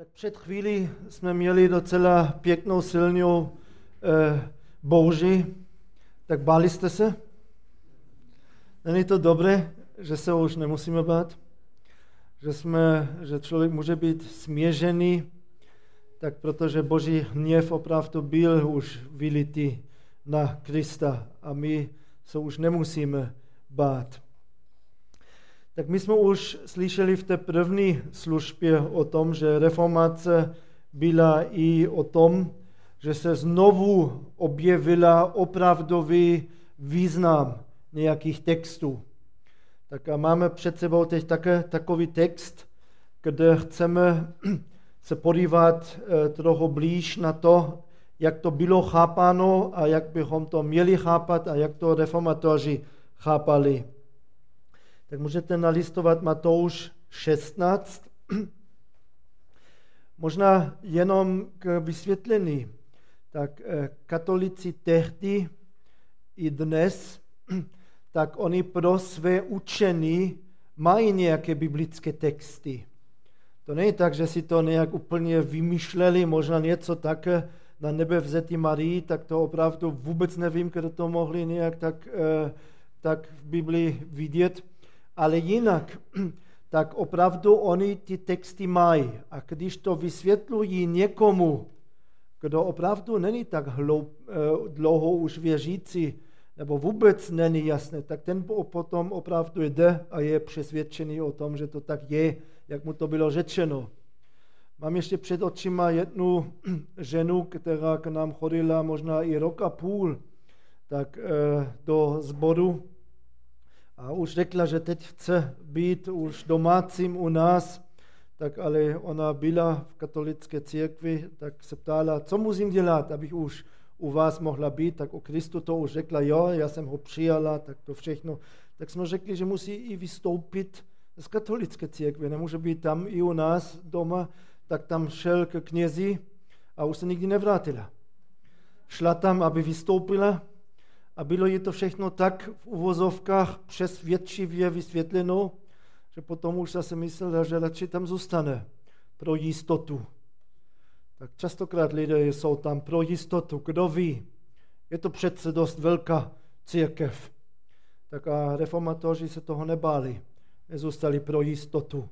Tak před chvíli jsme měli docela pěknou, silnou eh, bouři. Tak báli jste se? Není to dobré, že se už nemusíme bát? Že, jsme, že člověk může být směžený, tak protože boží hněv opravdu byl už vylitý na Krista a my se už nemusíme bát. Tak my jsme už slyšeli v té první službě o tom, že reformace byla i o tom, že se znovu objevila opravdový význam nějakých textů. Tak a máme před sebou teď také takový text, kde chceme se podívat eh, trochu blíž na to, jak to bylo chápáno a jak bychom to měli chápat a jak to reformatoři chápali. Tak můžete nalistovat Matouš 16. Možná jenom k vysvětlení. Tak eh, katolici tehdy i dnes, tak oni pro své učení mají nějaké biblické texty. To není tak, že si to nějak úplně vymýšleli, možná něco také na nebe vzetí Marii, tak to opravdu vůbec nevím, kde to mohli nějak tak, eh, tak v Biblii vidět ale jinak, tak opravdu oni ty texty mají. A když to vysvětlují někomu, kdo opravdu není tak hloup, eh, dlouho už věřící, nebo vůbec není jasné, tak ten potom opravdu jde a je přesvědčený o tom, že to tak je, jak mu to bylo řečeno. Mám ještě před očima jednu ženu, která k nám chodila možná i rok a půl tak eh, do sboru a už řekla, že teď chce být už domácím u nás, tak ale ona byla v katolické církvi, tak se ptala, co musím dělat, abych už u vás mohla být, tak o Kristu to už řekla, jo, já jsem ho přijala, tak to všechno. Tak jsme řekli, že musí i vystoupit z katolické církve, nemůže být tam i u nás doma, tak tam šel k knězi a už se nikdy nevrátila. Šla tam, aby vystoupila a bylo jí to všechno tak v uvozovkách přesvědčivě vysvětleno, že potom už zase myslela, že radši tam zůstane pro jistotu. Tak častokrát lidé jsou tam pro jistotu, kdo ví. Je to přece dost velká církev. Tak a reformatoři se toho nebáli. Nezůstali pro jistotu.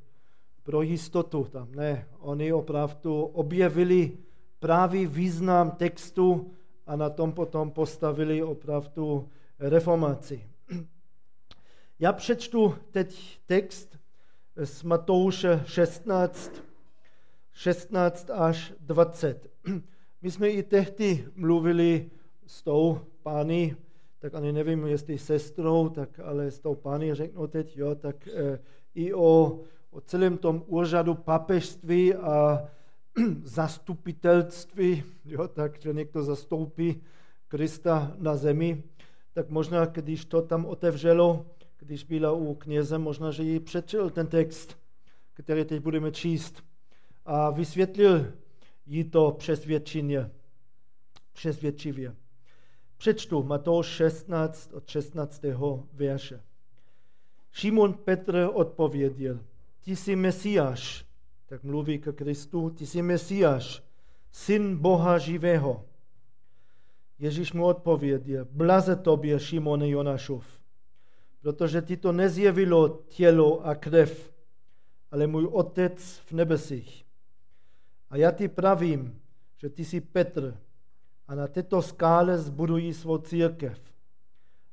Pro jistotu tam ne. Oni opravdu objevili právý význam textu a na tom potom postavili opravdu reformaci. Já přečtu teď text z Matouše 16, 16 až 20. My jsme i tehdy mluvili s tou pány, tak ani nevím, jestli sestrou, tak ale s tou pány řeknu teď, jo, tak e, i o, o celém tom úřadu papežství a zastupitelství, jo, tak, že někdo zastoupí Krista na zemi, tak možná, když to tam otevřelo, když byla u kněze, možná, že ji přečil ten text, který teď budeme číst a vysvětlil jí to přesvědčeně, přesvědčivě. Přečtu Matouš 16 od 16. verše. Šimon Petr odpověděl, ty jsi Mesiáš, tak mluví k Kristu, ty jsi Mesiáš, syn Boha živého. Ježíš mu odpověděl, blaze tobě, Šimone Jonášov, protože ti to nezjevilo tělo a krev, ale můj otec v nebesích. A já ti pravím, že ty jsi Petr a na této skále zbudují svou církev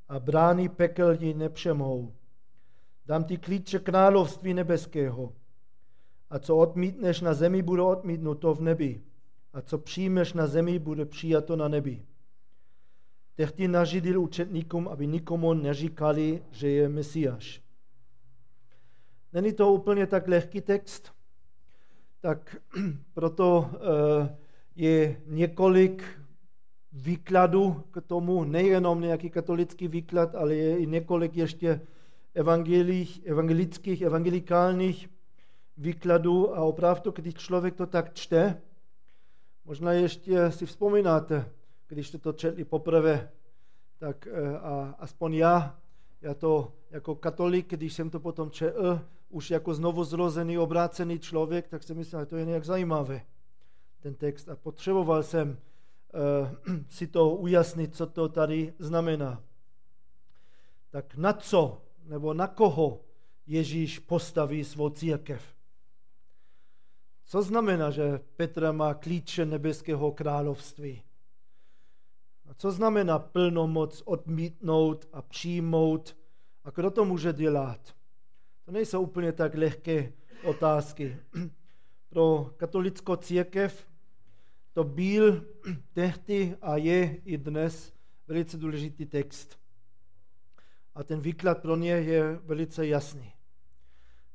a brány pekel ji nepřemohou. Dám ti klíče království nebeského a co odmítneš na zemi, bude odmítnuto v nebi. A co přijmeš na zemi, bude přijato na nebi. Tehdy nařídil učetníkům, aby nikomu neříkali, že je Mesiáš. Není to úplně tak lehký text, tak proto eh, je několik výkladů k tomu, nejenom nějaký katolický výklad, ale je i několik ještě evangelických, evangelikálních výkladu a opravdu, když člověk to tak čte, možná ještě si vzpomínáte, když jste to četli poprvé, tak eh, a aspoň já, já to jako katolik, když jsem to potom četl, už jako znovu zrozený, obrácený člověk, tak jsem myslel, že to je nějak zajímavé, ten text. A potřeboval jsem uh, si to ujasnit, co to tady znamená. Tak na co nebo na koho Ježíš postaví svou církev? Co znamená, že Petr má klíče nebeského království? A co znamená plnomoc odmítnout a přijmout? A kdo to může dělat? To nejsou úplně tak lehké otázky. Pro katolickou církev to byl tehdy a je i dnes velice důležitý text. A ten výklad pro ně je velice jasný.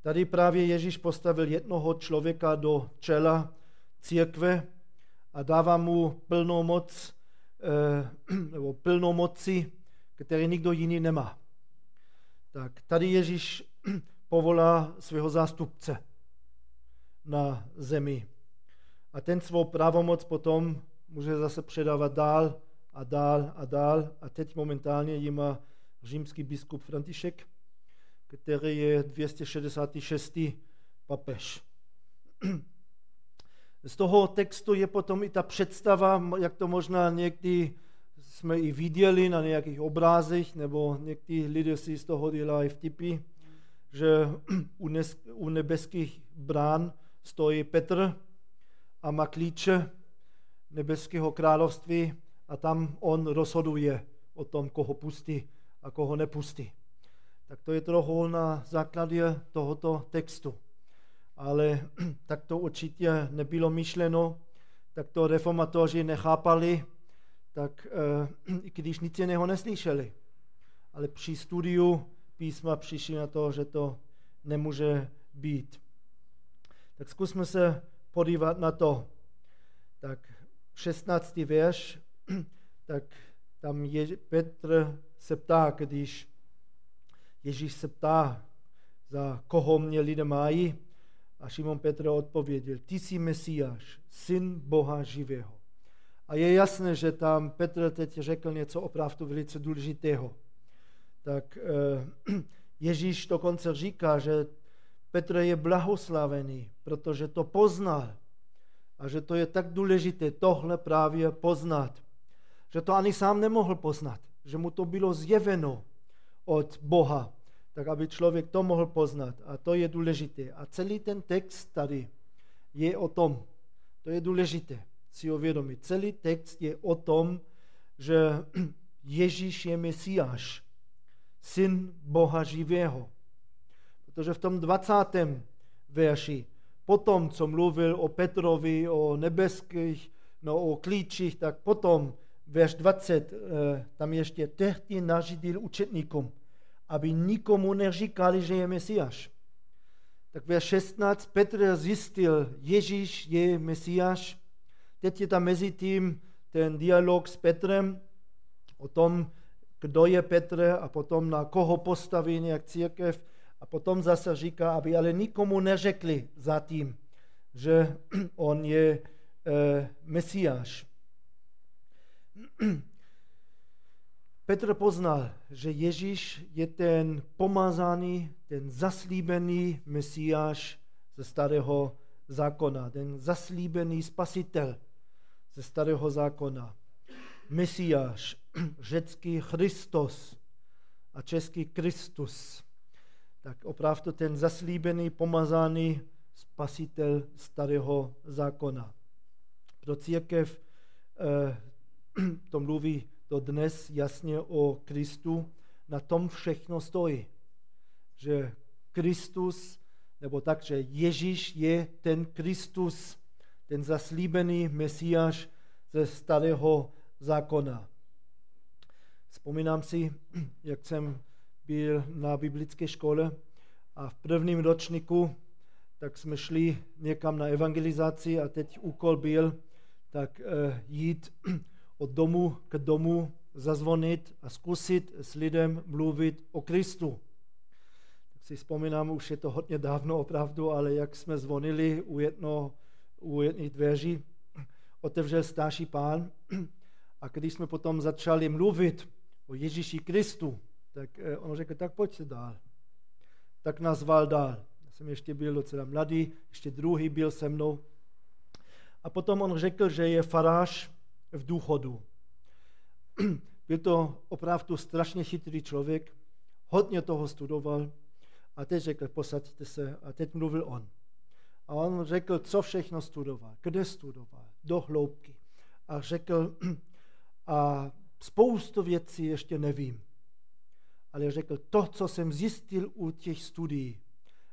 Tady právě Ježíš postavil jednoho člověka do čela církve a dává mu plnou moc, eh, nebo plnou moci, který nikdo jiný nemá. Tak tady Ježíš povolá svého zástupce na zemi. A ten svou pravomoc potom může zase předávat dál a dál a dál. A teď momentálně ji má římský biskup František, který je 266. papež. Z toho textu je potom i ta představa, jak to možná někdy jsme i viděli na nějakých obrázech, nebo někdy lidé si z toho dělají vtipy, že u nebeských brán stojí Petr a má klíče nebeského království a tam on rozhoduje o tom, koho pustí a koho nepustí. Tak to je trochu na základě tohoto textu. Ale tak to určitě nebylo myšleno, tak to reformatoři nechápali, tak eh, i když nic jiného neslyšeli. Ale při studiu písma přišli na to, že to nemůže být. Tak zkusme se podívat na to. Tak 16. verš, tak tam je, Petr se ptá, když Ježíš se ptá, za koho mě lidé mají, a Šimon Petr odpověděl, ty jsi Mesiáš, syn Boha živého. A je jasné, že tam Petr teď řekl něco opravdu velice důležitého. Tak eh, Ježíš dokonce říká, že Petr je blahoslavený, protože to poznal. A že to je tak důležité tohle právě poznat. Že to ani sám nemohl poznat. Že mu to bylo zjeveno od Boha. Tak aby člověk to mohl poznat. A to je důležité. A celý ten text tady je o tom. To je důležité si uvědomit. Celý text je o tom, že Ježíš je Mesiáš, syn Boha živého. Protože v tom 20. verši, potom, co mluvil o Petrovi, o nebeských, no o klíčích, tak potom verš 20, eh, tam ještě tehdy nařídil učetníkům, aby nikomu neříkali, že je Mesiáš. Tak verš 16, Petr zjistil, Ježíš je Mesiáš. Teď je tam mezi tím ten dialog s Petrem o tom, kdo je Petr a potom na koho postaví nějak církev. A potom zase říká, aby ale nikomu neřekli zatím, že on je e, Mesiáš. Petr poznal, že Ježíš je ten pomazaný, ten zaslíbený Mesiáš ze starého zákona, ten zaslíbený spasitel ze starého zákona. Mesiáš, řecký Christos a český Kristus. Tak opravdu ten zaslíbený, pomazaný spasitel starého zákona. Pro církev eh, to mluví to dnes jasně o Kristu, na tom všechno stojí. Že Kristus, nebo tak, že Ježíš je ten Kristus, ten zaslíbený Mesiáš ze starého zákona. Vzpomínám si, jak jsem byl na biblické škole a v prvním ročníku tak jsme šli někam na evangelizaci a teď úkol byl tak uh, jít od domu k domu, zazvonit a zkusit s lidem mluvit o Kristu. Tak si vzpomínám, už je to hodně dávno opravdu, ale jak jsme zvonili u, jedno, u jedných dveří, otevřel starší pán a když jsme potom začali mluvit o Ježíši Kristu, tak eh, on řekl, tak pojďte dál. Tak nazval dál. jsem ještě byl docela mladý, ještě druhý byl se mnou. A potom on řekl, že je farář v důchodu. Byl to opravdu strašně chytrý člověk, hodně toho studoval a teď řekl, posaďte se a teď mluvil on. A on řekl, co všechno studoval, kde studoval, do hloubky. A řekl, a spoustu věcí ještě nevím. Ale řekl, to, co jsem zjistil u těch studií,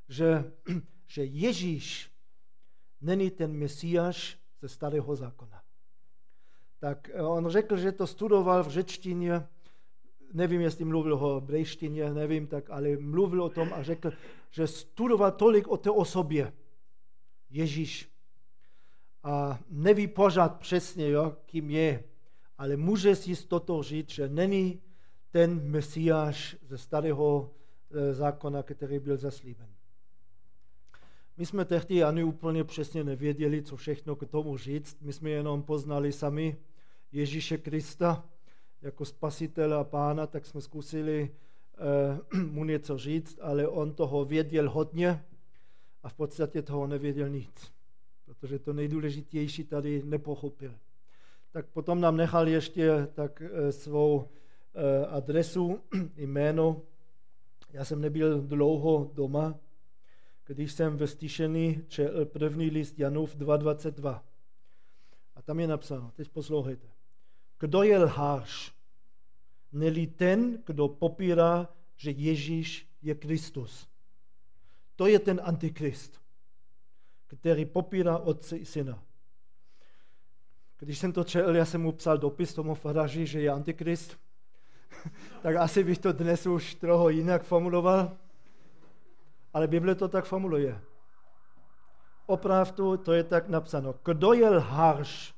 že, že Ježíš není ten Mesiáš ze starého zákona. Tak eh, on řekl, že to studoval v řečtině, nevím, jestli mluvil o brejštině, nevím, tak, ale mluvil o tom a řekl, že studoval tolik o té osobě. Ježíš. A neví pořád přesně, jo, kým je, ale může si z toto říct, že není ten Mesiáš ze starého eh, zákona, který byl zaslíben. My jsme tehdy ani úplně přesně nevěděli, co všechno k tomu říct. My jsme jenom poznali sami Ježíše Krista jako spasitele a pána, tak jsme zkusili uh, mu něco říct, ale on toho věděl hodně a v podstatě toho nevěděl nic, protože to nejdůležitější tady nepochopil. Tak potom nám nechal ještě tak uh, svou uh, adresu, jméno. Já jsem nebyl dlouho doma, když jsem ve stišení četl první list Janův 2.22. A tam je napsáno, teď poslouchejte. Kdo je lhář? Neli ten, kdo popírá, že Ježíš je Kristus. To je ten antikrist, který popírá Otce i Syna. Když jsem to četl, já jsem mu psal dopis tomu faraži, že je antikrist, tak asi bych to dnes už trochu jinak formuloval ale Bible to tak formuluje. Opravdu to je tak napsáno. Kdo je lhář?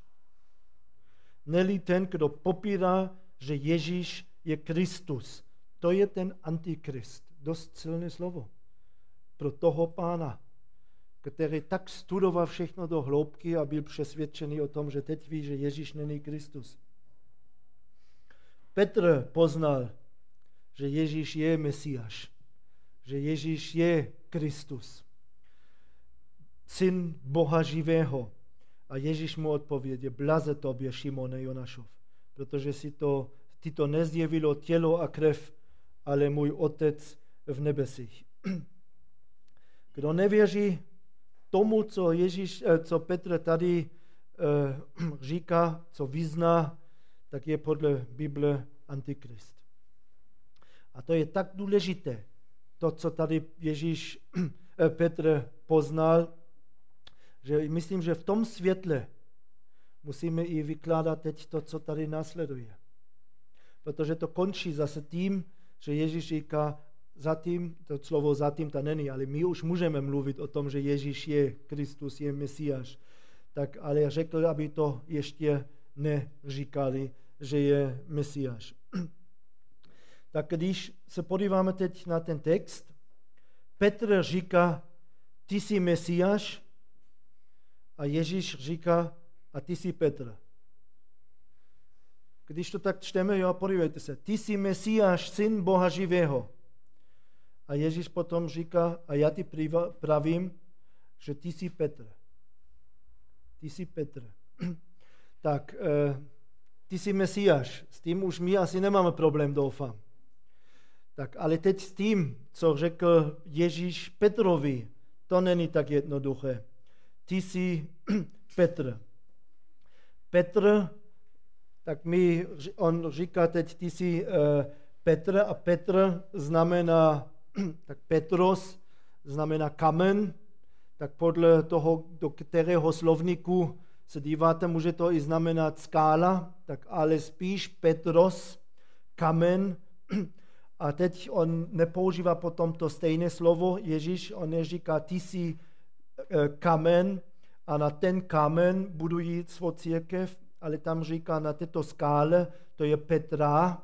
Neli ten, kdo popírá, že Ježíš je Kristus. To je ten antikrist. Dost silné slovo. Pro toho pána, který tak studoval všechno do hloubky a byl přesvědčený o tom, že teď ví, že Ježíš není Kristus. Petr poznal, že Ježíš je Mesiáš že Ježíš je Kristus, syn Boha živého. A Ježíš mu odpověděl, blaze tobě, Šimone Jonašov, protože si to, ti to nezjevilo tělo a krev, ale můj otec v nebesích. Kdo nevěří tomu, co, Ježíš, eh, co Petr tady eh, říká, co vyzná, tak je podle Bible antikrist. A to je tak důležité, to, co tady Ježíš eh, Petr poznal, že myslím, že v tom světle musíme i vykládat teď to, co tady následuje. Protože to končí zase tím, že Ježíš říká, zatím, to slovo zatím to není, ale my už můžeme mluvit o tom, že Ježíš je Kristus, je Mesiáš. Tak ale řekl, aby to ještě neříkali, že je Mesiáš. tak když se podíváme teď na ten text, Petr říká, ty jsi Mesiáš a Ježíš říká, a ty jsi Petr. Když to tak čteme, jo, podívejte se, ty jsi Mesiáš, syn Boha živého. A Ježíš potom říká, a já ti pravím, že ty jsi Petr. Ty jsi Petr. tak, eh, ty jsi Mesiáš. S tím už my asi nemáme problém, doufám. Tak ale teď s tím, co řekl Ježíš Petrovi, to není tak jednoduché. Ty jsi Petr. Petr, tak mi on říká teď, ty jsi uh, Petr a Petr znamená, tak Petros znamená kamen, tak podle toho, do kterého slovníku se díváte, může to i znamenat skála, tak ale spíš Petros, kamen, a teď on nepoužívá potom to stejné slovo. Ježíš, on neříká, ty jsi kamen a na ten kamen budují svou církev, ale tam říká na této skále, to je Petra,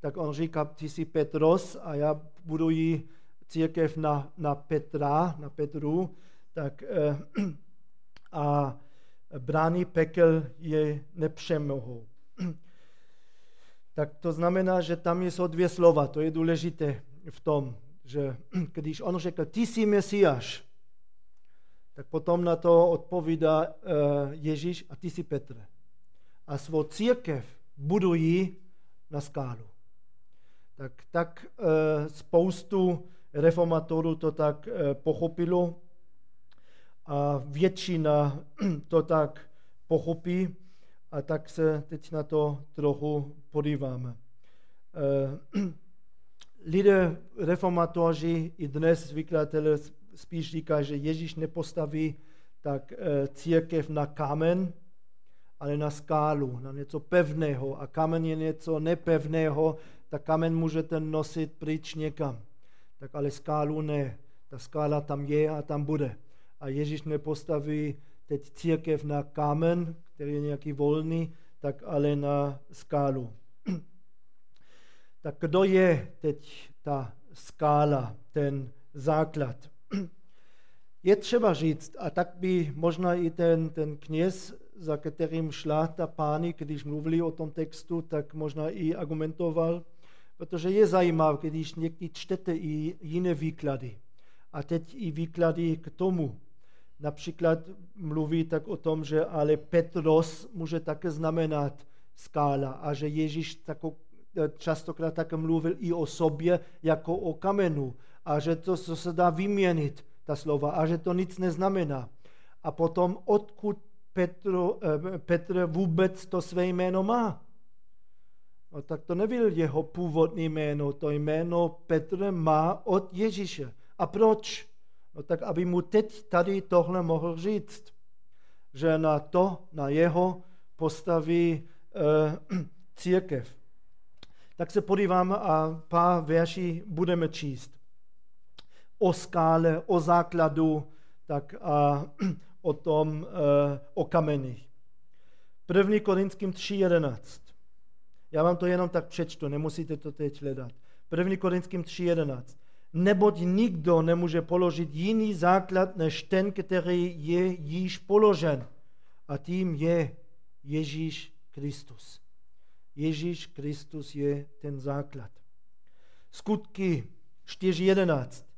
tak on říká, ty jsi Petros a já buduji církev na, na Petra, na Petru, tak e, a brány pekel je nepřemohou tak to znamená, že tam jsou dvě slova, to je důležité v tom. že když on řekl, ty jsi Mesiáš, tak potom na to odpovídá uh, Ježíš a ty jsi Petr. A svou církev budují na skálu. Tak, tak uh, spoustu reformatorů to tak uh, pochopilo a většina to tak pochopí a tak se teď na to trochu podíváme. Lidé reformatoři i dnes vykladatelé spíš říká, že Ježíš nepostaví tak eh, církev na kámen, ale na skálu, na něco pevného. A kámen je něco nepevného, tak kámen můžete nosit pryč někam. Tak ale skálu ne. Ta skála tam je a tam bude. A Ježíš nepostaví teď církev na kámen, který je nějaký volný, tak ale na skálu. tak kdo je teď ta skála, ten základ? Je třeba říct, a tak by možná i ten, ten kněz, za kterým šla ta pány, když mluvili o tom textu, tak možná i argumentoval, protože je zajímavé, když někdy čtete i jiné výklady. A teď i výklady k tomu. Například mluví tak o tom, že ale Petros může také znamenat skála a že Ježíš tako, častokrát také mluvil i o sobě jako o kamenu a že to, co se dá vyměnit, ta slova, a že to nic neznamená. A potom, odkud Petro, eh, Petr vůbec to své jméno má? No, tak to nebyl jeho původní jméno, to jméno Petr má od Ježíše. A proč? No tak, aby mu teď tady tohle mohl říct, že na to, na jeho postaví uh, církev. Tak se podíváme a pár verší budeme číst o skále, o základu, tak a o tom, e, o kameních. 1. Korinským 3.11. Já vám to jenom tak přečtu, nemusíte to teď hledat. 1. Korinským 3.11. Neboť nikdo nemůže položit jiný základ než ten, který je již položen. A tím je Ježíš Kristus. Ježíš Kristus je ten základ. Skutky 4.11.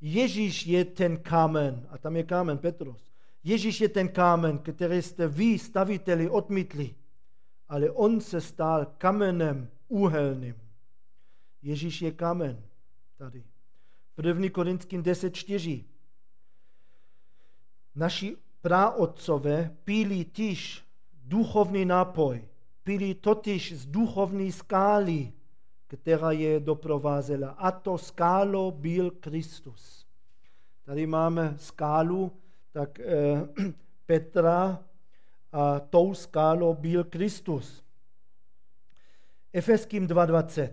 Ježíš je ten kámen, a tam je kámen Petrus. Ježíš je ten kámen, který jste vy, staviteli, odmítli, ale on se stal kamenem úhelným. Ježíš je kámen tady. 1. Korinským 10.4. Naši praotcové pili tyž duchovní nápoj, pili totiž z duchovní skály, která je doprovázela. A to skálo byl Kristus. Tady máme skálu, tak eh, Petra a tou skálou byl Kristus. Efeským 2.20.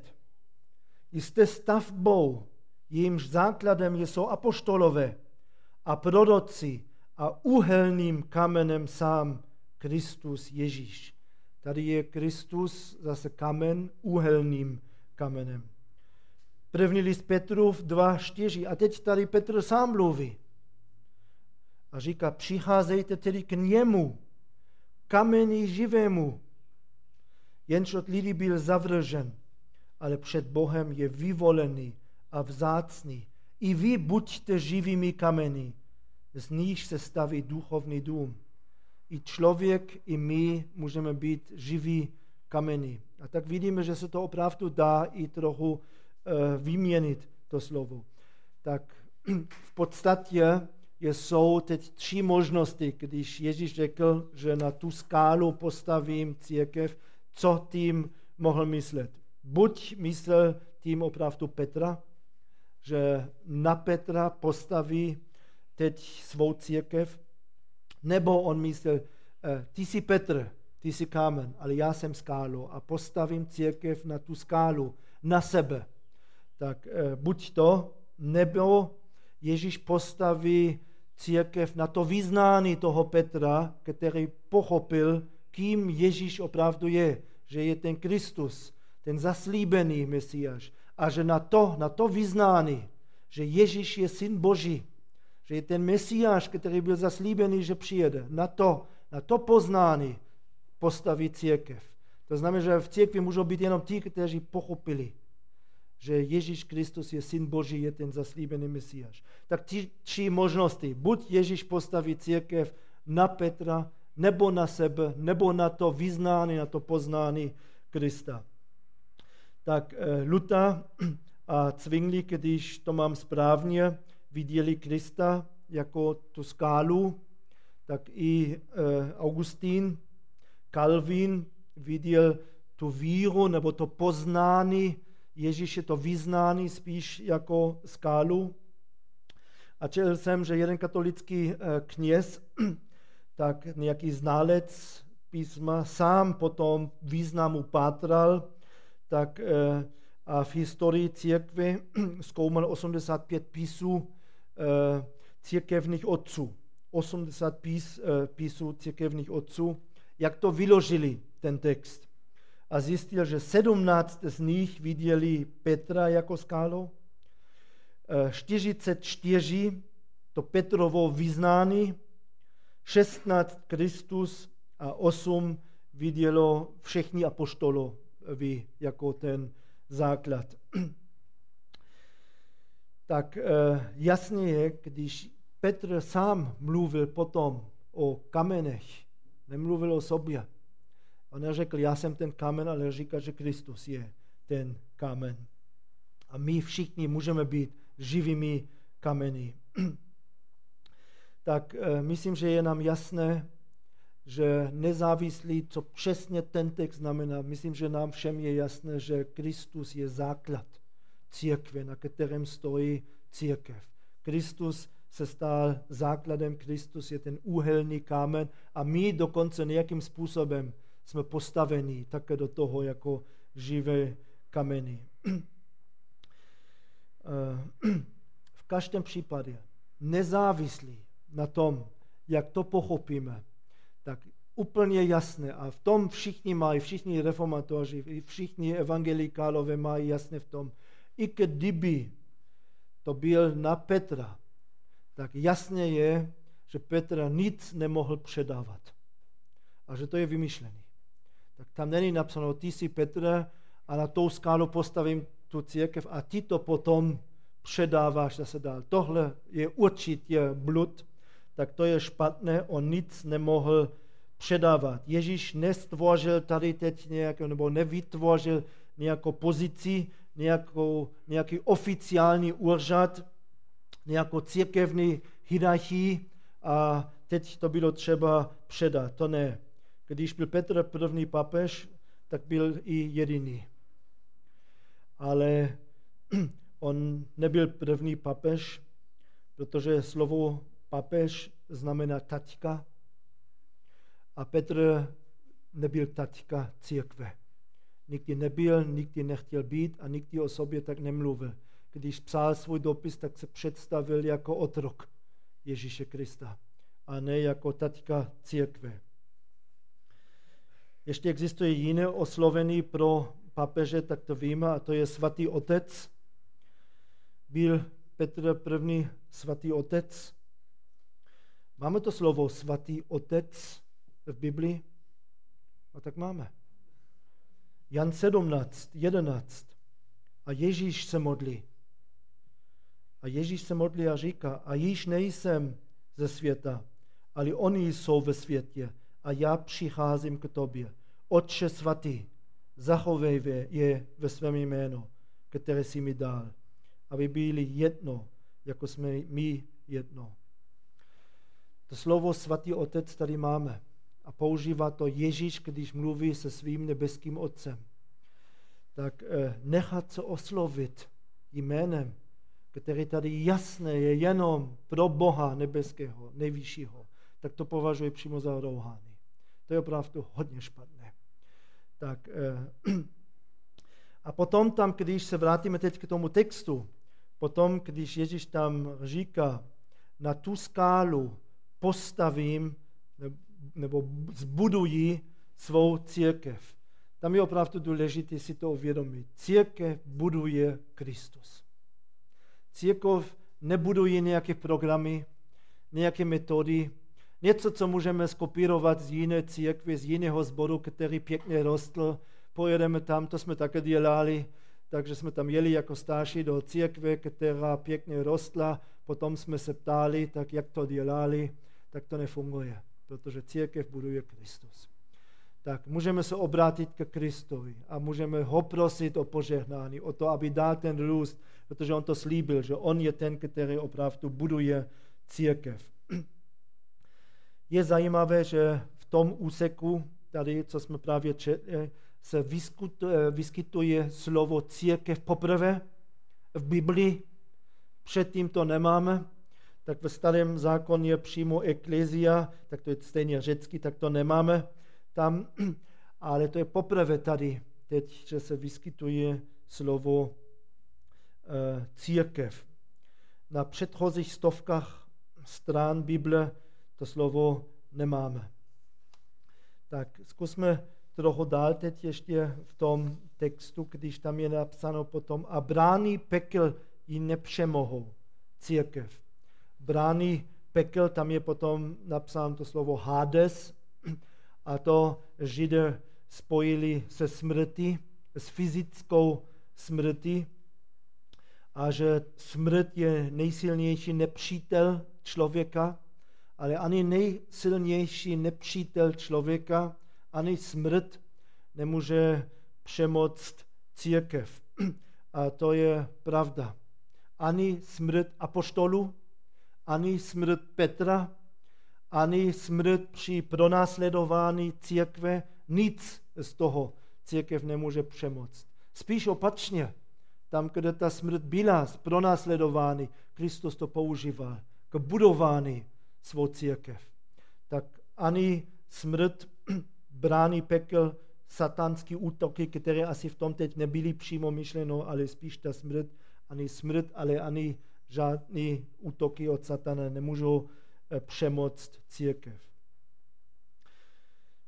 Jste stavbou, jímž základem jsou apoštolové a proroci a úhelným kamenem sám Kristus Ježíš. Tady je Kristus zase kamen úhelným kamenem. První list Petrův 2.4. A teď tady Petr sám mluví. A říká, přicházejte tedy k němu, kameni živému, jenž od lidí byl zavržen, ale před Bohem je vyvolený a vzácný. I vy buďte živými kameny, z níž se staví duchovní dům. I člověk, i my můžeme být živí kameny. A tak vidíme, že se to opravdu dá i trochu uh, vyměnit, to slovo. Tak v podstatě jsou teď tři možnosti, když Ježíš řekl, že na tu skálu postavím církev, co tím mohl myslet. Buď myslel tím opravdu Petra, že na Petra postaví teď svou církev, nebo on myslel, eh, ty jsi Petr, ty jsi kámen, ale já jsem skálu a postavím církev na tu skálu, na sebe. Tak eh, buď to, nebo Ježíš postaví církev na to vyznání toho Petra, který pochopil, kým Ježíš opravdu je, že je ten Kristus, ten zaslíbený Mesiáš. A že na to, na to vyznání, že Ježíš je syn Boží, že je ten Mesiáš, který byl zaslíbený, že přijede, na to, na to poznání postaví církev. To znamená, že v církvi můžou být jenom ti, kteří pochopili, že Ježíš Kristus je syn Boží, je ten zaslíbený Mesiáš. Tak ty tři možnosti. Buď Ježíš postaví církev na Petra, nebo na sebe, nebo na to vyznání, na to poznání Krista. Tak eh, Luta a Zwingli, když to mám správně, viděli Krista jako tu skálu, tak i eh, Augustín, Calvin viděl tu víru nebo to poznání Ježíše, to vyznání spíš jako skálu. A četl jsem, že jeden katolický eh, kněz, tak nějaký znalec písma, sám potom významu pátral, tak eh, a v historii církve zkoumal 85 písů eh, církevních otců. 80 pís, písů církevních otců, jak to vyložili, ten text. A zjistil, že 17 z nich viděli Petra jako skálu, 44 to Petrovo vyznání, 16 Kristus a 8 vidělo všichni apoštolovi jako ten základ. tak eh, jasně je, když Petr sám mluvil potom o kamenech, nemluvil o sobě. On neřekl, já jsem ten kamen, ale říká, že Kristus je ten kamen. A my všichni můžeme být živými kameny. tak e, myslím, že je nám jasné, že nezávislí, co přesně ten text znamená, myslím, že nám všem je jasné, že Kristus je základ církve, na kterém stojí církev. Kristus se stal základem, Kristus je ten úhelný kámen a my dokonce nějakým způsobem jsme postaveni také do toho jako živé kameny. V každém případě nezávislí na tom, jak to pochopíme, tak úplně jasné a v tom všichni mají, všichni reformatoři, všichni evangelikálové mají jasné v tom, i kdyby to byl na Petra, tak jasně je, že Petra nic nemohl předávat. A že to je vymyšlený. Tak tam není napsáno, ty jsi Petr a na tou skálu postavím tu církev a ty to potom předáváš zase dál. Tohle je určitě blud, tak to je špatné, on nic nemohl předávat. Ježíš nestvořil tady teď nějakou, nebo nevytvořil nějakou pozici, nějakou, nějaký oficiální úřad, nějakou církevní hierarchii a teď to bylo třeba předat. To ne. Když byl Petr první papež, tak byl i jediný. Ale on nebyl první papež, protože slovo papež znamená taťka a Petr nebyl taťka církve. Nikdy nebyl, nikdy nechtěl být a nikdy o sobě tak nemluvil. Když psal svůj dopis, tak se představil jako otrok Ježíše Krista a ne jako taťka církve. Ještě existuje jiné oslovení pro papeže, tak to víme, a to je svatý otec. Byl Petr první svatý otec. Máme to slovo svatý otec v Biblii? A tak máme. Jan 17, 11. A Ježíš se modlí. A Ježíš se modlí a říká, a již nejsem ze světa, ale oni jsou ve světě a já přicházím k tobě. Otče svatý, zachovej je ve svém jménu, které si mi dal, aby byli jedno, jako jsme my jedno. To slovo svatý otec tady máme a používá to Ježíš, když mluví se svým nebeským otcem. Tak eh, nechat se oslovit jménem, který tady jasné je jenom pro Boha nebeského, nejvyššího, tak to považuji přímo za rouhání. To je opravdu hodně špatné. Tak, eh, a potom tam, když se vrátíme teď k tomu textu, potom, když Ježíš tam říká, na tu skálu postavím nebo zbuduji svou církev. Tam je opravdu důležité si to uvědomit. Církev buduje Kristus. Církev nebuduje nějaké programy, nějaké metody, něco, co můžeme skopírovat z jiné církve, z jiného sboru, který pěkně rostl. Pojedeme tam, to jsme také dělali, takže jsme tam jeli jako starší do církve, která pěkně rostla, potom jsme se ptali, tak jak to dělali, tak to nefunguje, protože církev buduje Kristus. Tak můžeme se obrátit ke Kristovi a můžeme ho prosit o požehnání, o to, aby dal ten růst, protože on to slíbil, že on je ten, který opravdu buduje církev. Je zajímavé, že v tom úseku, tady, co jsme právě četli, se vyskytuje slovo církev poprvé v Biblii. Předtím to nemáme, tak ve starém zákoně je přímo eklezia, tak to je stejně řecky, tak to nemáme tam, ale to je poprvé tady, teď, že se vyskytuje slovo církev. Na předchozích stovkách stran Bible to slovo nemáme. Tak zkusme trochu dál teď ještě v tom textu, když tam je napsáno potom a brány pekel ji nepřemohou. Církev. Brány pekel, tam je potom napsáno to slovo Hades a to Židé spojili se smrti, s fyzickou smrti a že smrt je nejsilnější nepřítel člověka, ale ani nejsilnější nepřítel člověka ani smrt nemůže přemoct církev. A to je pravda. Ani smrt apoštolu, ani smrt Petra, ani smrt při pronásledování církve, nic z toho církev nemůže přemoct. Spíš opačně, tam, kde ta smrt byla z pronásledování, Kristus to používal k budování svou církev. Tak ani smrt brání pekel, satanský útoky, které asi v tom teď nebyly přímo myšleno, ale spíš ta smrt, ani smrt, ale ani žádný útoky od satana nemůžou eh, přemoct církev.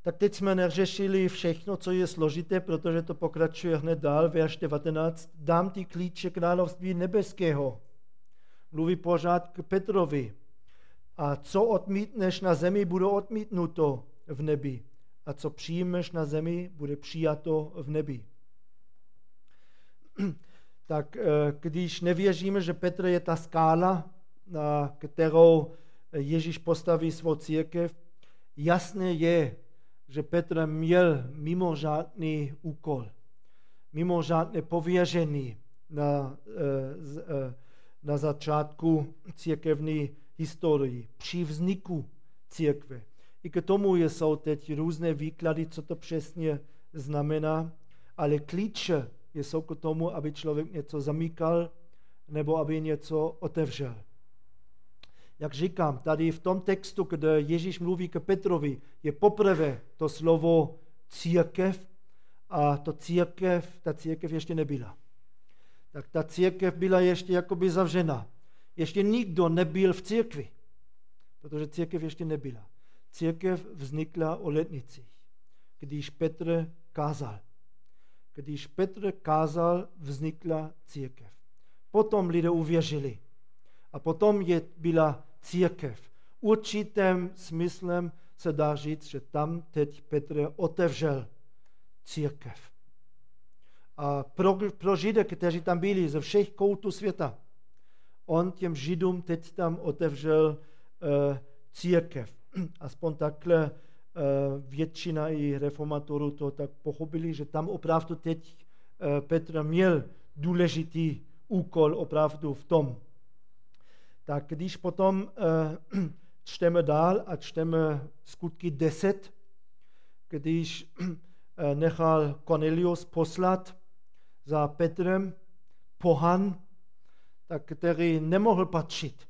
Tak teď jsme neřešili všechno, co je složité, protože to pokračuje hned dál, verš 19. Dám ti klíče království nebeského. Mluví pořád k Petrovi. A co odmítneš na zemi, bude odmítnuto v nebi a co přijmeš na zemi, bude přijato v nebi. tak eh, když nevěříme, že Petr je ta skála, na kterou Ježíš postaví svou církev, jasné je, že Petr měl mimořádný úkol, mimořádné pověření na, eh, eh, na začátku církevní historii, při vzniku církve. I k tomu jsou teď různé výklady, co to přesně znamená, ale klíče jsou k tomu, aby člověk něco zamykal nebo aby něco otevřel. Jak říkám, tady v tom textu, kde Ježíš mluví k Petrovi, je poprvé to slovo církev a to církev, ta církev ještě nebyla. Tak ta církev byla ještě jakoby zavřena. Ještě nikdo nebyl v církvi, protože církev ještě nebyla. Církev vznikla o letnicích, když Petr kázal. Když Petr kázal, vznikla církev. Potom lidé uvěřili. A potom je, byla církev. Určitým smyslem se dá říct, že tam teď Petr otevřel církev. A pro, pro Židy, kteří tam byli ze všech koutů světa, on těm Židům teď tam otevřel uh, církev. aspoň takhle eh, většina i reformatorů to tak pochopili, že tam opravdu teď eh, Petr měl důležitý úkol opravdu v tom. Tak když potom eh, čteme dál a čteme skutky 10, když nechal Cornelius poslat za Petrem pohan, tak který nemohl patřit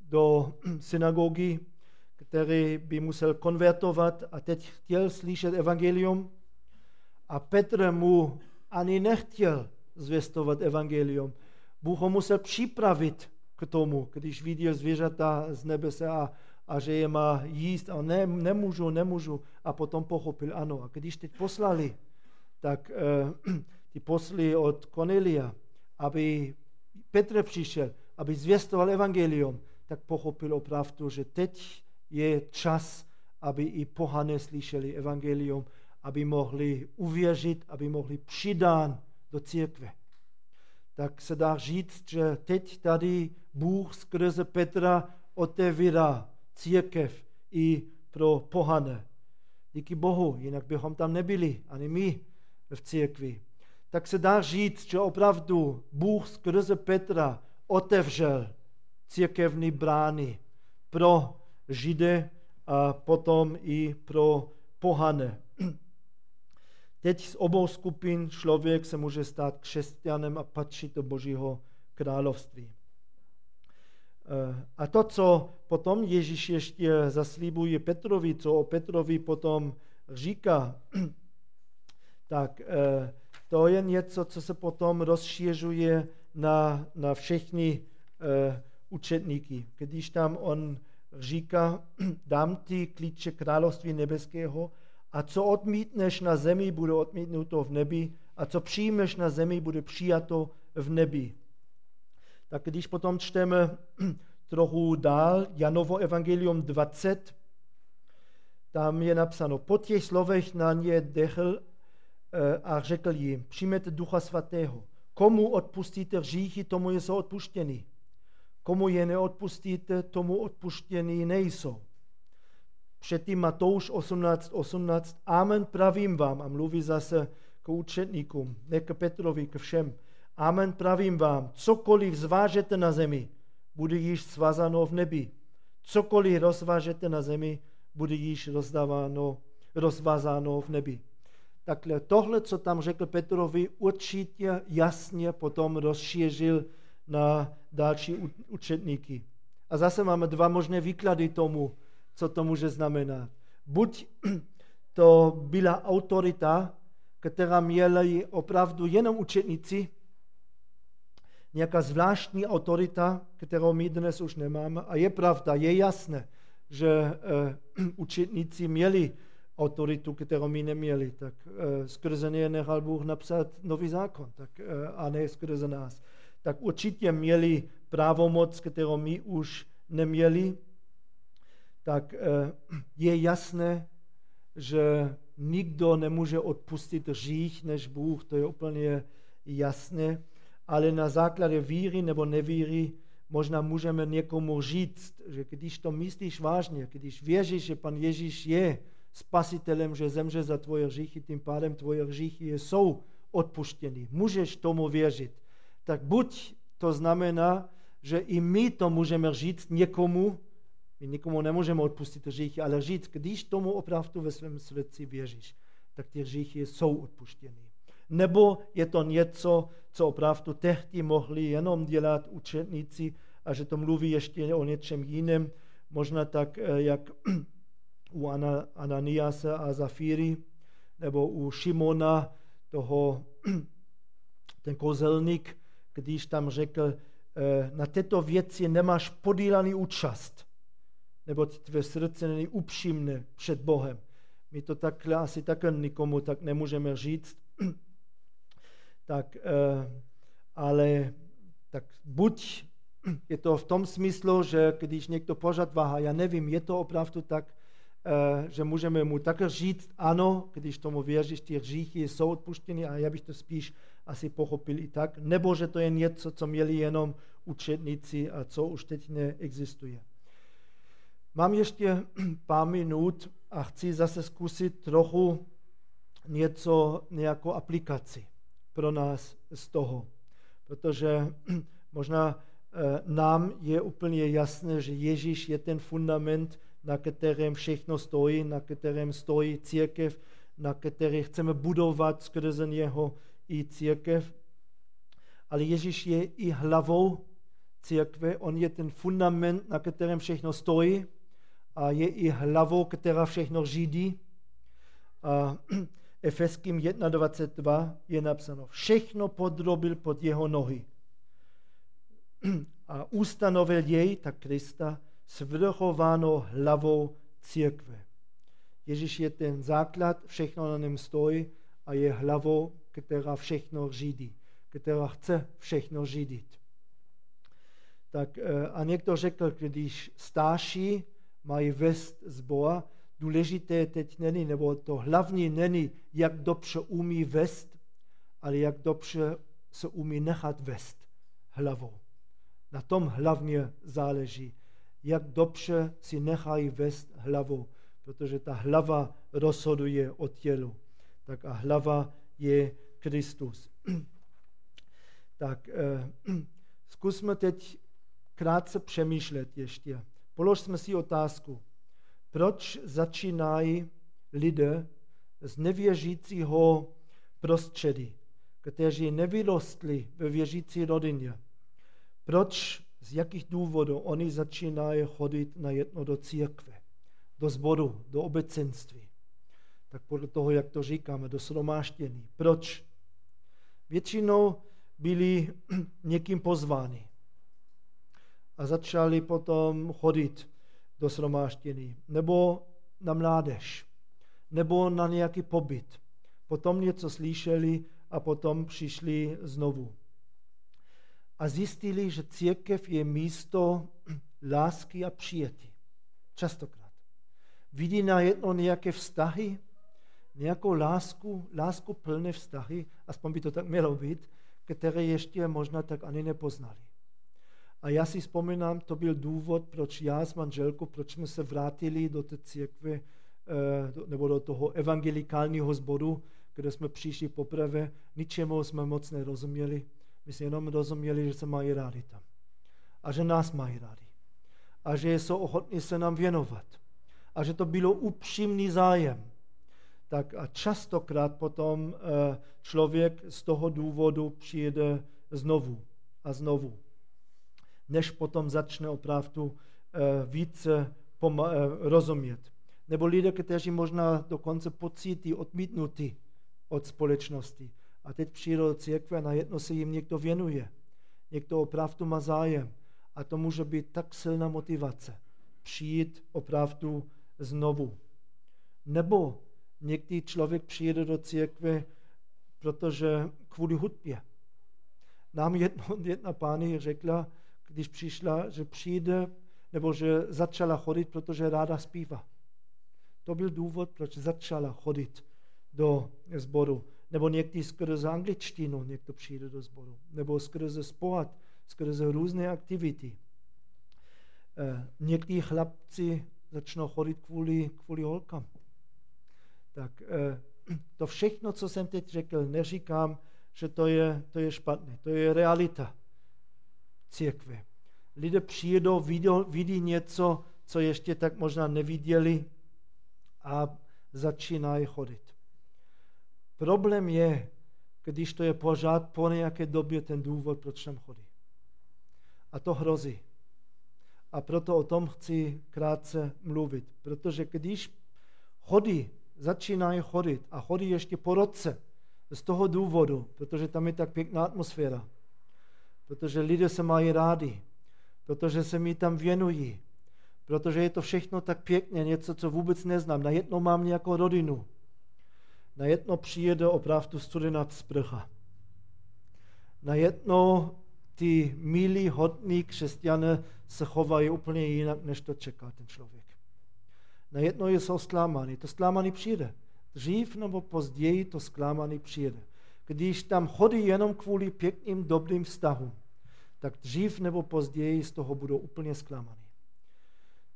do synagogy který by musel konvertovat a teď chtěl slyšet evangelium a Petr mu ani nechtěl zvěstovat evangelium. Bůh ho musel připravit k tomu, když viděl zvířata z nebese a, a že je má jíst a ne, nemůžu, nemůžu a potom pochopil ano. A když teď poslali, tak uh, ty posly od Cornelia, aby Petr přišel, aby zvěstoval evangelium, tak pochopil opravdu, že teď je čas, aby i pohané slyšeli evangelium, aby mohli uvěřit, aby mohli přidán do církve. Tak se dá říct, že teď tady Bůh skrze Petra otevírá církev i pro pohane. Díky Bohu, jinak bychom tam nebyli, ani my v církvi. Tak se dá říct, že opravdu Bůh skrze Petra otevřel církevní brány pro Židy a potom i pro pohane. Teď z obou skupin člověk se může stát křesťanem a patřit do Božího království. Eh, a to, co potom Ježíš ještě zaslíbuje Petrovi, co o Petrovi potom říká, tak eh, to je něco, co se potom rozšiřuje na, na všechny uh, učetníky. Když tam on říká, dám ti klíče království nebeského a co odmítneš na zemi, bude odmítnuto v nebi a co přijmeš na zemi, bude přijato v nebi. Tak když potom čteme trochu dál, Janovo evangelium 20, tam je napsáno, po těch slovech na ně dechl eh, a řekl jim, přijměte ducha svatého. Komu odpustíte hříchy, tomu jsou odpuštěny. Komu je neodpustíte, tomu odpuštěny nejsou. Předtím Matouš 18, 18, Amen pravím vám, a mluví zase k učetníkům, ne k Petrovi, k všem. Amen pravím vám, cokoliv zvážete na zemi, bude již svazáno v nebi. Cokoliv rozvážete na zemi, bude již rozdáváno, rozvázáno v nebi. Takhle tohle, co tam řekl Petrovi, určitě jasně potom rozšířil na další učetníky. A zase máme dva možné výklady tomu, co to může znamenat. Buď to byla autorita, která měla opravdu jenom učetníci, nějaká zvláštní autorita, kterou my dnes už nemáme. A je pravda, je jasné, že uh, učetníci měli autoritu, kterou my neměli, tak uh, skrze ně nechal Bůh napsat nový zákon, tak, uh, a ne skrze nás. Tak určitě měli právomoc, kterou my už neměli, tak uh, je jasné, že nikdo nemůže odpustit hřích než Bůh, to je úplně jasné, ale na základě víry nebo nevíry možná můžeme někomu říct, že když to myslíš vážně, když věříš, že pan Ježíš je spasitelem, že zemře za tvoje hříchy, tím pádem tvoje hříchy jsou odpuštěny. Můžeš tomu věřit. Tak buď to znamená, že i my to můžeme říct někomu, my nikomu nemůžeme odpustit hříchy, ale říct, když tomu opravdu ve svém srdci věříš, tak ty hříchy jsou odpuštěny. Nebo je to něco, co opravdu tehdy mohli jenom dělat učetníci a že to mluví ještě o něčem jiném, možná tak, eh, jak u Ananiase a Zafíry, nebo u Šimona, toho, ten kozelník, když tam řekl, eh, na této věci nemáš podílaný účast, nebo tvé srdce není upřímné před Bohem. My to takhle asi také nikomu tak nemůžeme říct, tak, eh, ale tak buď je to v tom smyslu, že když někdo pořád váha, já nevím, je to opravdu tak, Eh, že můžeme mu také říct, ano, když tomu věříš, ty hříchy jsou odpuštěny a já bych to spíš asi pochopil i tak, nebo že to je něco, co měli jenom učetníci a co už teď neexistuje. Mám ještě pár minut a chci zase zkusit trochu něco, nějakou aplikaci pro nás z toho, protože možná eh, nám je úplně jasné, že Ježíš je ten fundament, na kterém všechno stojí, na kterém stojí církev, na které chceme budovat skrze něho i církev. Ale Ježíš je i hlavou církve, on je ten fundament, na kterém všechno stojí a je i hlavou, která všechno řídí. A Efeským 1.22 je napsáno, všechno podrobil pod jeho nohy a ustanovil jej, tak Krista, svrchovanou hlavou církve. Ježíš je ten základ, všechno na něm stojí a je hlavou, která všechno řídí, která chce všechno řídit. Tak eh, a někdo řekl, když starší mají vést zbor, důležité teď není, nebo to hlavní není, jak dobře umí vést, ale jak dobře se umí nechat vést hlavou. Na tom hlavně záleží, jak dobře si nechají vést hlavou, protože ta hlava rozhoduje o tělu. Tak a hlava je Kristus. tak eh, zkusme teď krátce přemýšlet ještě. Položme si otázku, proč začínají lidé z nevěřícího prostředí, kteří nevyrostli ve věřící rodině. Proč, z jakých důvodů oni začínají chodit na jedno do církve, do sboru, do obecenství. Tak podle toho, jak to říkáme, do shromáždění. Proč? Většinou byli někým pozváni a začali potom chodit do shromáždění, nebo na mládež, nebo na nějaký pobyt. Potom něco slyšeli a potom přišli znovu. A zjistili, že církev je místo lásky a přijetí. Častokrát. Vidí na jedno nějaké vztahy, nějakou lásku, lásku plné vztahy, aspoň by to tak mělo být, které ještě možná tak ani nepoznali. A já si vzpomínám, to byl důvod, proč já s manželkou, proč jsme se vrátili do té církve, eh, nebo do toho evangelikálního sboru, kde jsme přišli poprvé, ničemu jsme moc nerozuměli. My jsme jenom rozuměli, že se mají rádi tam. A že nás mají rádi. A že jsou ochotní se nám věnovat. A že to bylo upřímný zájem. Tak a častokrát potom eh, člověk z toho důvodu přijde znovu a znovu než potom začne opravdu eh, více eh, rozumět. Nebo lidé, kteří možná dokonce pocítí odmítnutí od společnosti. A teď přijdou do církve a najednou se jim někdo věnuje. Někdo opravdu má zájem. A to může být tak silná motivace. Přijít opravdu znovu. Nebo někdy člověk přijde do církve, protože kvůli hudbě. Nám jedno, jedna pány řekla, když přišla, že přijde, nebo že začala chodit, protože ráda zpívá. To byl důvod, proč začala chodit do sboru. Nebo někdy skrze angličtinu někdo přijde do sboru. Nebo skrze sport, skrze různé aktivity. Eh, někdy chlapci začnou chodit kvůli, kvůli holkám. Tak eh, to všechno, co jsem teď řekl, neříkám, že to je, to je špatné. To je realita církve. Lidé přijedou, vidí, vidí něco, co ještě tak možná neviděli a začínají chodit. Problém je, když to je pořád po nějaké době ten důvod, proč tam chodí. A to hrozí. A proto o tom chci krátce mluvit. Protože když chodí, začínají chodit a chodí ještě po roce, z toho důvodu, protože tam je tak pěkná atmosféra, protože lidé se mají rádi, protože se mi tam věnují, protože je to všechno tak pěkně, něco, co vůbec neznám. Najednou mám nějakou rodinu. Najednou přijede opravdu studená sprcha. Najednou ty milí, hodní křesťané se chovají úplně jinak, než to čeká ten člověk. Najednou jsou zklamaný. To zklamaný přijde. Dřív nebo později to zklamaný přijde. Když tam chodí jenom kvůli pěkným, dobrým vztahům tak dřív nebo později z toho budou úplně zklamaní.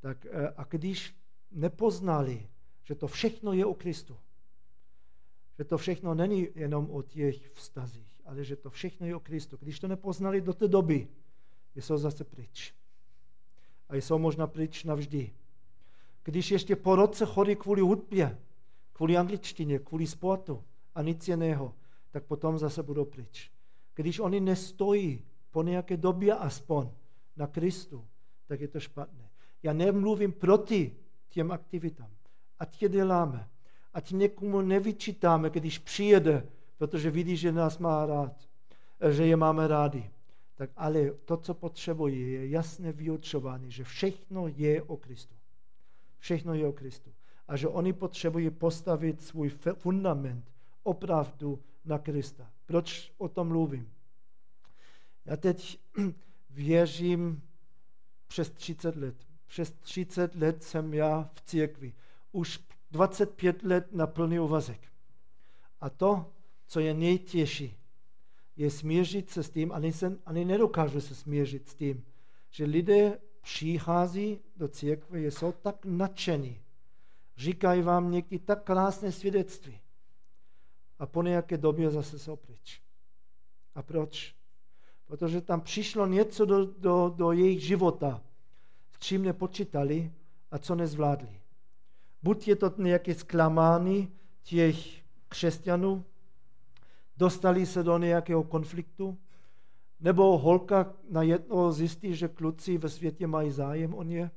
Tak, eh, a když nepoznali, že to všechno je o Kristu, že to všechno není jenom o těch vztazích, ale že to všechno je o Kristu. Když to nepoznali do té doby, jsou zase pryč. A jsou možná pryč navždy. Když ještě po roce chodí kvůli hudbě, kvůli angličtině, kvůli sportu a nic jiného, tak potom zase budou pryč. Když oni nestojí po nějaké době aspoň na Kristu, tak je to špatné. Já nemluvím proti těm aktivitám. Ať je děláme. Ať někomu nevyčítáme, když přijede, protože vidí, že nás má rád, že je máme rádi. Tak ale to, co potřebuje, je jasné vyučování, že všechno je o Kristu. Všechno je o Kristu. A že oni potřebují postavit svůj fundament opravdu na Krista. Proč o tom mluvím? Já teď věřím přes 30 let. Přes 30 let jsem já v církvi. Už 25 let na plný uvazek. A to, co je nejtěžší, je smířit se s tím, ani, se, ani nedokážu se smířit s tím, že lidé přichází do církve, jsou tak nadšení, říkají vám někdy tak krásné svědectví a po nějaké době zase jsou pryč. A proč? Protože tam přišlo něco do, do, do jejich života, s čím nepočítali a co nezvládli. Buď je to nějaké zklamání těch křesťanů, dostali se do nějakého konfliktu, nebo holka najednou zjistí, že kluci ve světě mají zájem o ně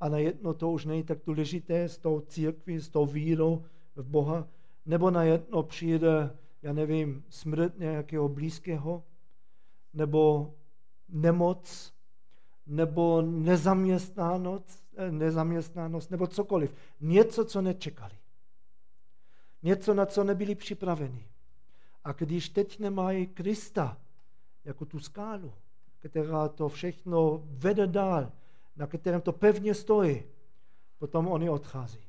a najednou to už není tak důležité s tou církví, s tou vírou v Boha, nebo najednou přijde, já nevím, smrt nějakého blízkého, nebo nemoc, nebo nezaměstnanost, eh, nezaměstnanost, nebo cokoliv. Něco, co nečekali. Něco, na co nebyli připraveni. A když teď nemají Krista jako tu skálu, která to všechno vede dál, na kterém to pevně stojí, potom oni odchází.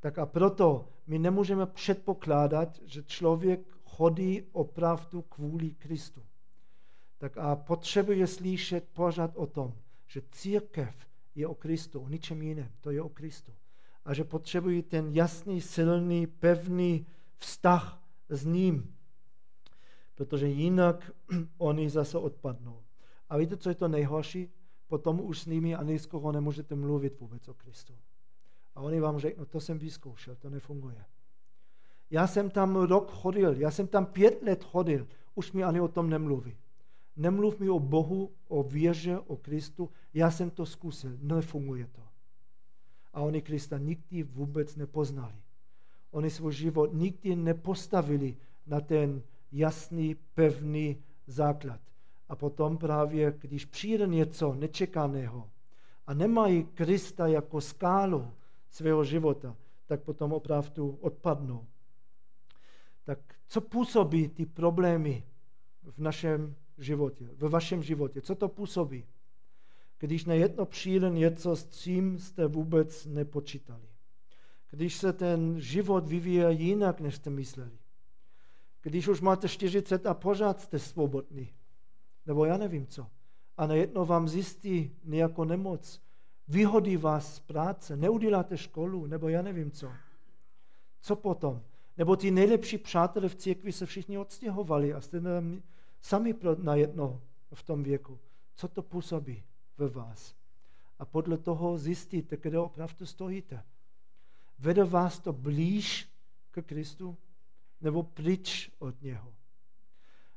Tak a proto my nemůžeme předpokládat, že člověk chodí opravdu kvůli Kristu. Tak a potřebuje slyšet pořád o tom, že církev je o Kristu, o ničem jiném, to je o Kristu. A že potřebuje ten jasný, silný, pevný vztah s ním, protože jinak oni zase odpadnou. A víte, co je to nejhorší? Potom už s nimi ani skoro nemůžete mluvit vůbec o Kristu. A oni vám řeknou, to jsem vyzkoušel, to nefunguje. Já jsem tam rok chodil, já jsem tam pět let chodil, už mi ani o tom nemluví. Nemluv mi o Bohu, o věře, o Kristu, já jsem to zkusil, nefunguje to. A oni Krista nikdy vůbec nepoznali. Oni svůj život nikdy nepostavili na ten jasný, pevný základ. A potom právě, když přijde něco nečekaného a nemají Krista jako skálu svého života, tak potom opravdu odpadnou. Tak co působí ty problémy v našem životě, ve vašem životě? Co to působí? Když na jedno přijde něco, s čím jste vůbec nepočítali. Když se ten život vyvíjí jinak, než jste mysleli. Když už máte 40 a pořád jste svobodní. Nebo já nevím co. A najednou vám zjistí nějakou nemoc. Vyhodí vás z práce, neuděláte školu, nebo já nevím co. Co potom? Nebo ty nejlepší přátelé v církvi se všichni odstěhovali a jste sami najednou v tom věku. Co to působí ve vás? A podle toho zjistíte, kde opravdu stojíte. Vede vás to blíž k Kristu? nebo pryč od něho.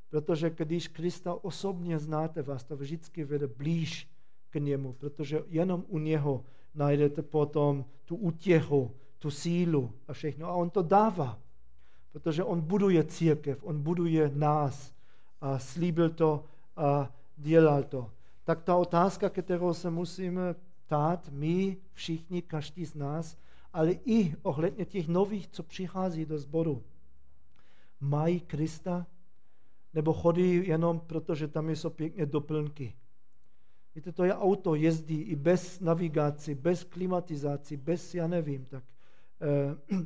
Protože když Krista osobně znáte, vás to vždycky vede blíž k němu, protože jenom u něho najdete potom tu útěchu, tu sílu a všechno. A on to dává, protože on buduje církev, on buduje nás a slíbil to a dělal to. Tak ta otázka, kterou se musíme ptát, my všichni, každý z nás, ale i ohledně těch nových, co přichází do sboru mají Krista, nebo chodí jenom proto, že tam jsou pěkně doplňky. Víte, to je auto, jezdí i bez navigací, bez klimatizací, bez, já nevím, tak. Eh,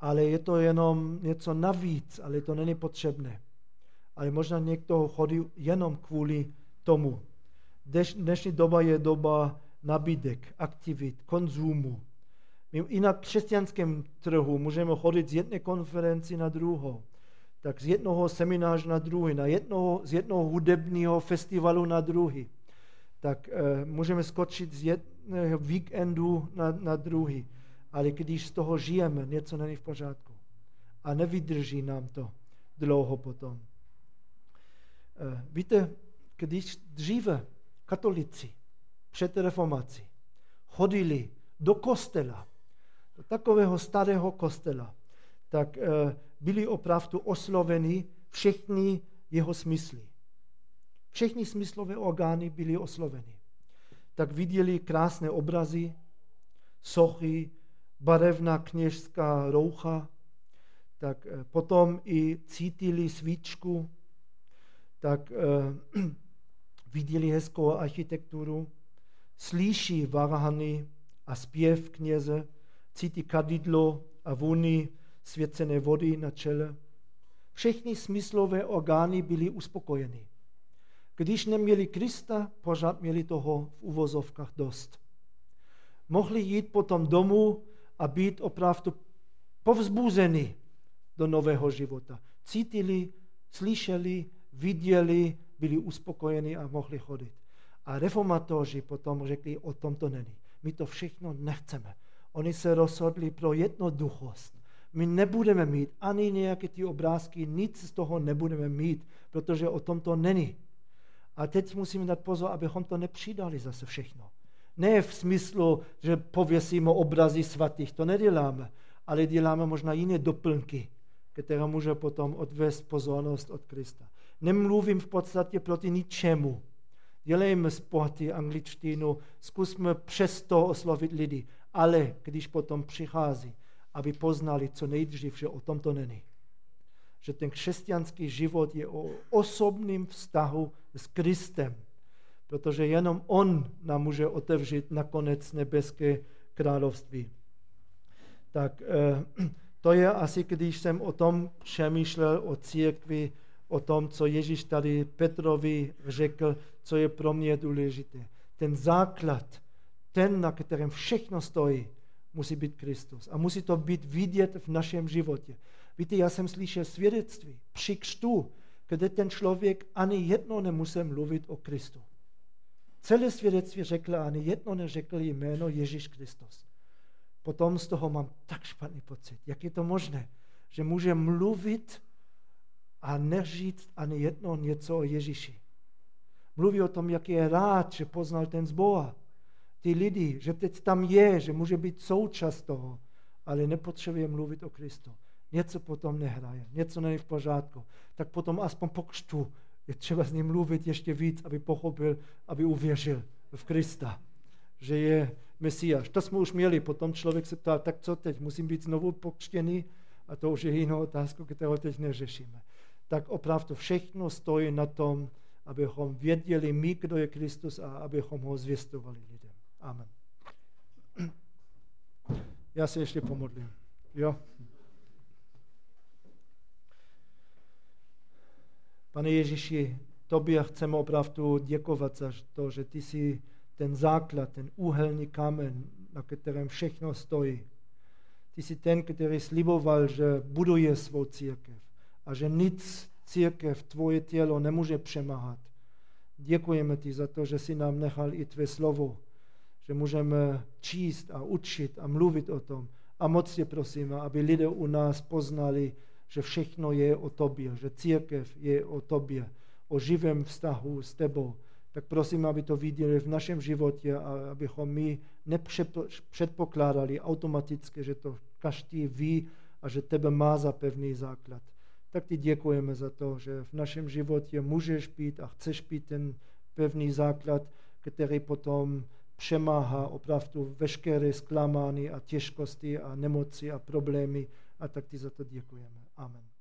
ale je to jenom něco navíc, ale to není potřebné. Ale možná někdo chodí jenom kvůli tomu. Dneš, dnešní doba je doba nabídek, aktivit, konzumu. My i na křesťanském trhu můžeme chodit z jedné konferenci na druhou, tak z jednoho semináře na druhý, na jednoho, z jednoho hudebního festivalu na druhý. Tak e, můžeme skočit z jedného víkendu na, na druhý. Ale když z toho žijeme, něco není v pořádku. A nevydrží nám to dlouho potom. E, víte, když dříve katolici před reformací chodili do kostela, do takového starého kostela, tak eh, byli opravdu osloveni všechny jeho smysly. Všechny smyslové orgány byly osloveny. Tak viděli krásné obrazy, sochy, barevná kněžská roucha, tak eh, potom i cítili svíčku, tak eh, viděli hezkou architekturu, slyší varhany a zpěv kněze, cítí kadidlo a vůni svěcené vody na čele. všechny smyslové orgány byly uspokojeny. Když neměli Krista, pořád měli toho v uvozovkách dost. Mohli jít potom domů a být opravdu povzbuzeni do nového života. Cítili, slyšeli, viděli, byli uspokojeni a mohli chodit. A reformatoři potom řekli, o tom to není. My to všechno nechceme. Oni se rozhodli pro jednoduchost. My nebudeme mít ani nějaké ty obrázky, nic z toho nebudeme mít, protože o tom to není. A teď musíme dát pozor, abychom to nepřidali zase všechno. Ne v smyslu, že pověsíme obrazy svatých, to neděláme, ale děláme možná jiné doplňky, které může potom odvést pozornost od Krista. Nemluvím v podstatě proti ničemu. Dělejme sporty, angličtinu, zkusme přesto oslovit lidi, ale když potom přichází, aby poznali co nejdřív, že o tom to není. Že ten křesťanský život je o osobním vztahu s Kristem, protože jenom On nám může otevřít nakonec nebeské království. Tak eh, to je asi, když jsem o tom přemýšlel, o církvi, o tom, co Ježíš tady Petrovi řekl, co je pro mě důležité. Ten základ, ten, na kterém všechno stojí, musí být Kristus. A musí to být vidět v našem životě. Víte, já jsem slyšel svědectví při křtu, kde ten člověk ani jedno nemusel mluvit o Kristu. Celé svědectví řekl, ani jedno neřekl jméno Ježíš Kristus. Potom z toho mám tak špatný pocit. Jak je to možné, že může mluvit a neříct ani jedno něco o Ježíši. Mluví o tom, jak je rád, že poznal ten zbor. Ty lidi, že teď tam je, že může být součást toho, ale nepotřebuje mluvit o Kristu. Něco potom nehraje, něco není v pořádku. Tak potom aspoň po křtu je třeba s ním mluvit ještě víc, aby pochopil, aby uvěřil v Krista, že je Mesiáš. To jsme už měli, potom člověk se ptal, tak co teď, musím být znovu pokřtěný? A to už je jiná otázka, kterou teď neřešíme. Tak opravdu všechno stojí na tom, abychom věděli my, kdo je Kristus a abychom ho zvěstovali lidem. Amen. Já se ještě pomodlím. Jo. Pane Ježíši, tobě chceme opravdu děkovat za to, že ty jsi ten základ, ten úhelný kámen, na kterém všechno stojí. Ty jsi ten, který sliboval, že buduje svou církev a že nic církev, tvoje tělo nemůže přemáhat. Děkujeme ti za to, že jsi nám nechal i tvé slovo, že můžeme číst a učit a mluvit o tom. A moc tě prosíme, aby lidé u nás poznali, že všechno je o tobě, že církev je o tobě, o živém vztahu s tebou. Tak prosím, aby to viděli v našem životě a abychom my nepředpokládali automaticky, že to každý ví a že tebe má za pevný základ. Tak ti děkujeme za to, že v našem životě můžeš být a chceš být ten pevný základ, který potom přemáhá opravdu veškeré zklamání a těžkosti a nemoci a problémy a tak ti za to děkujeme. Amen.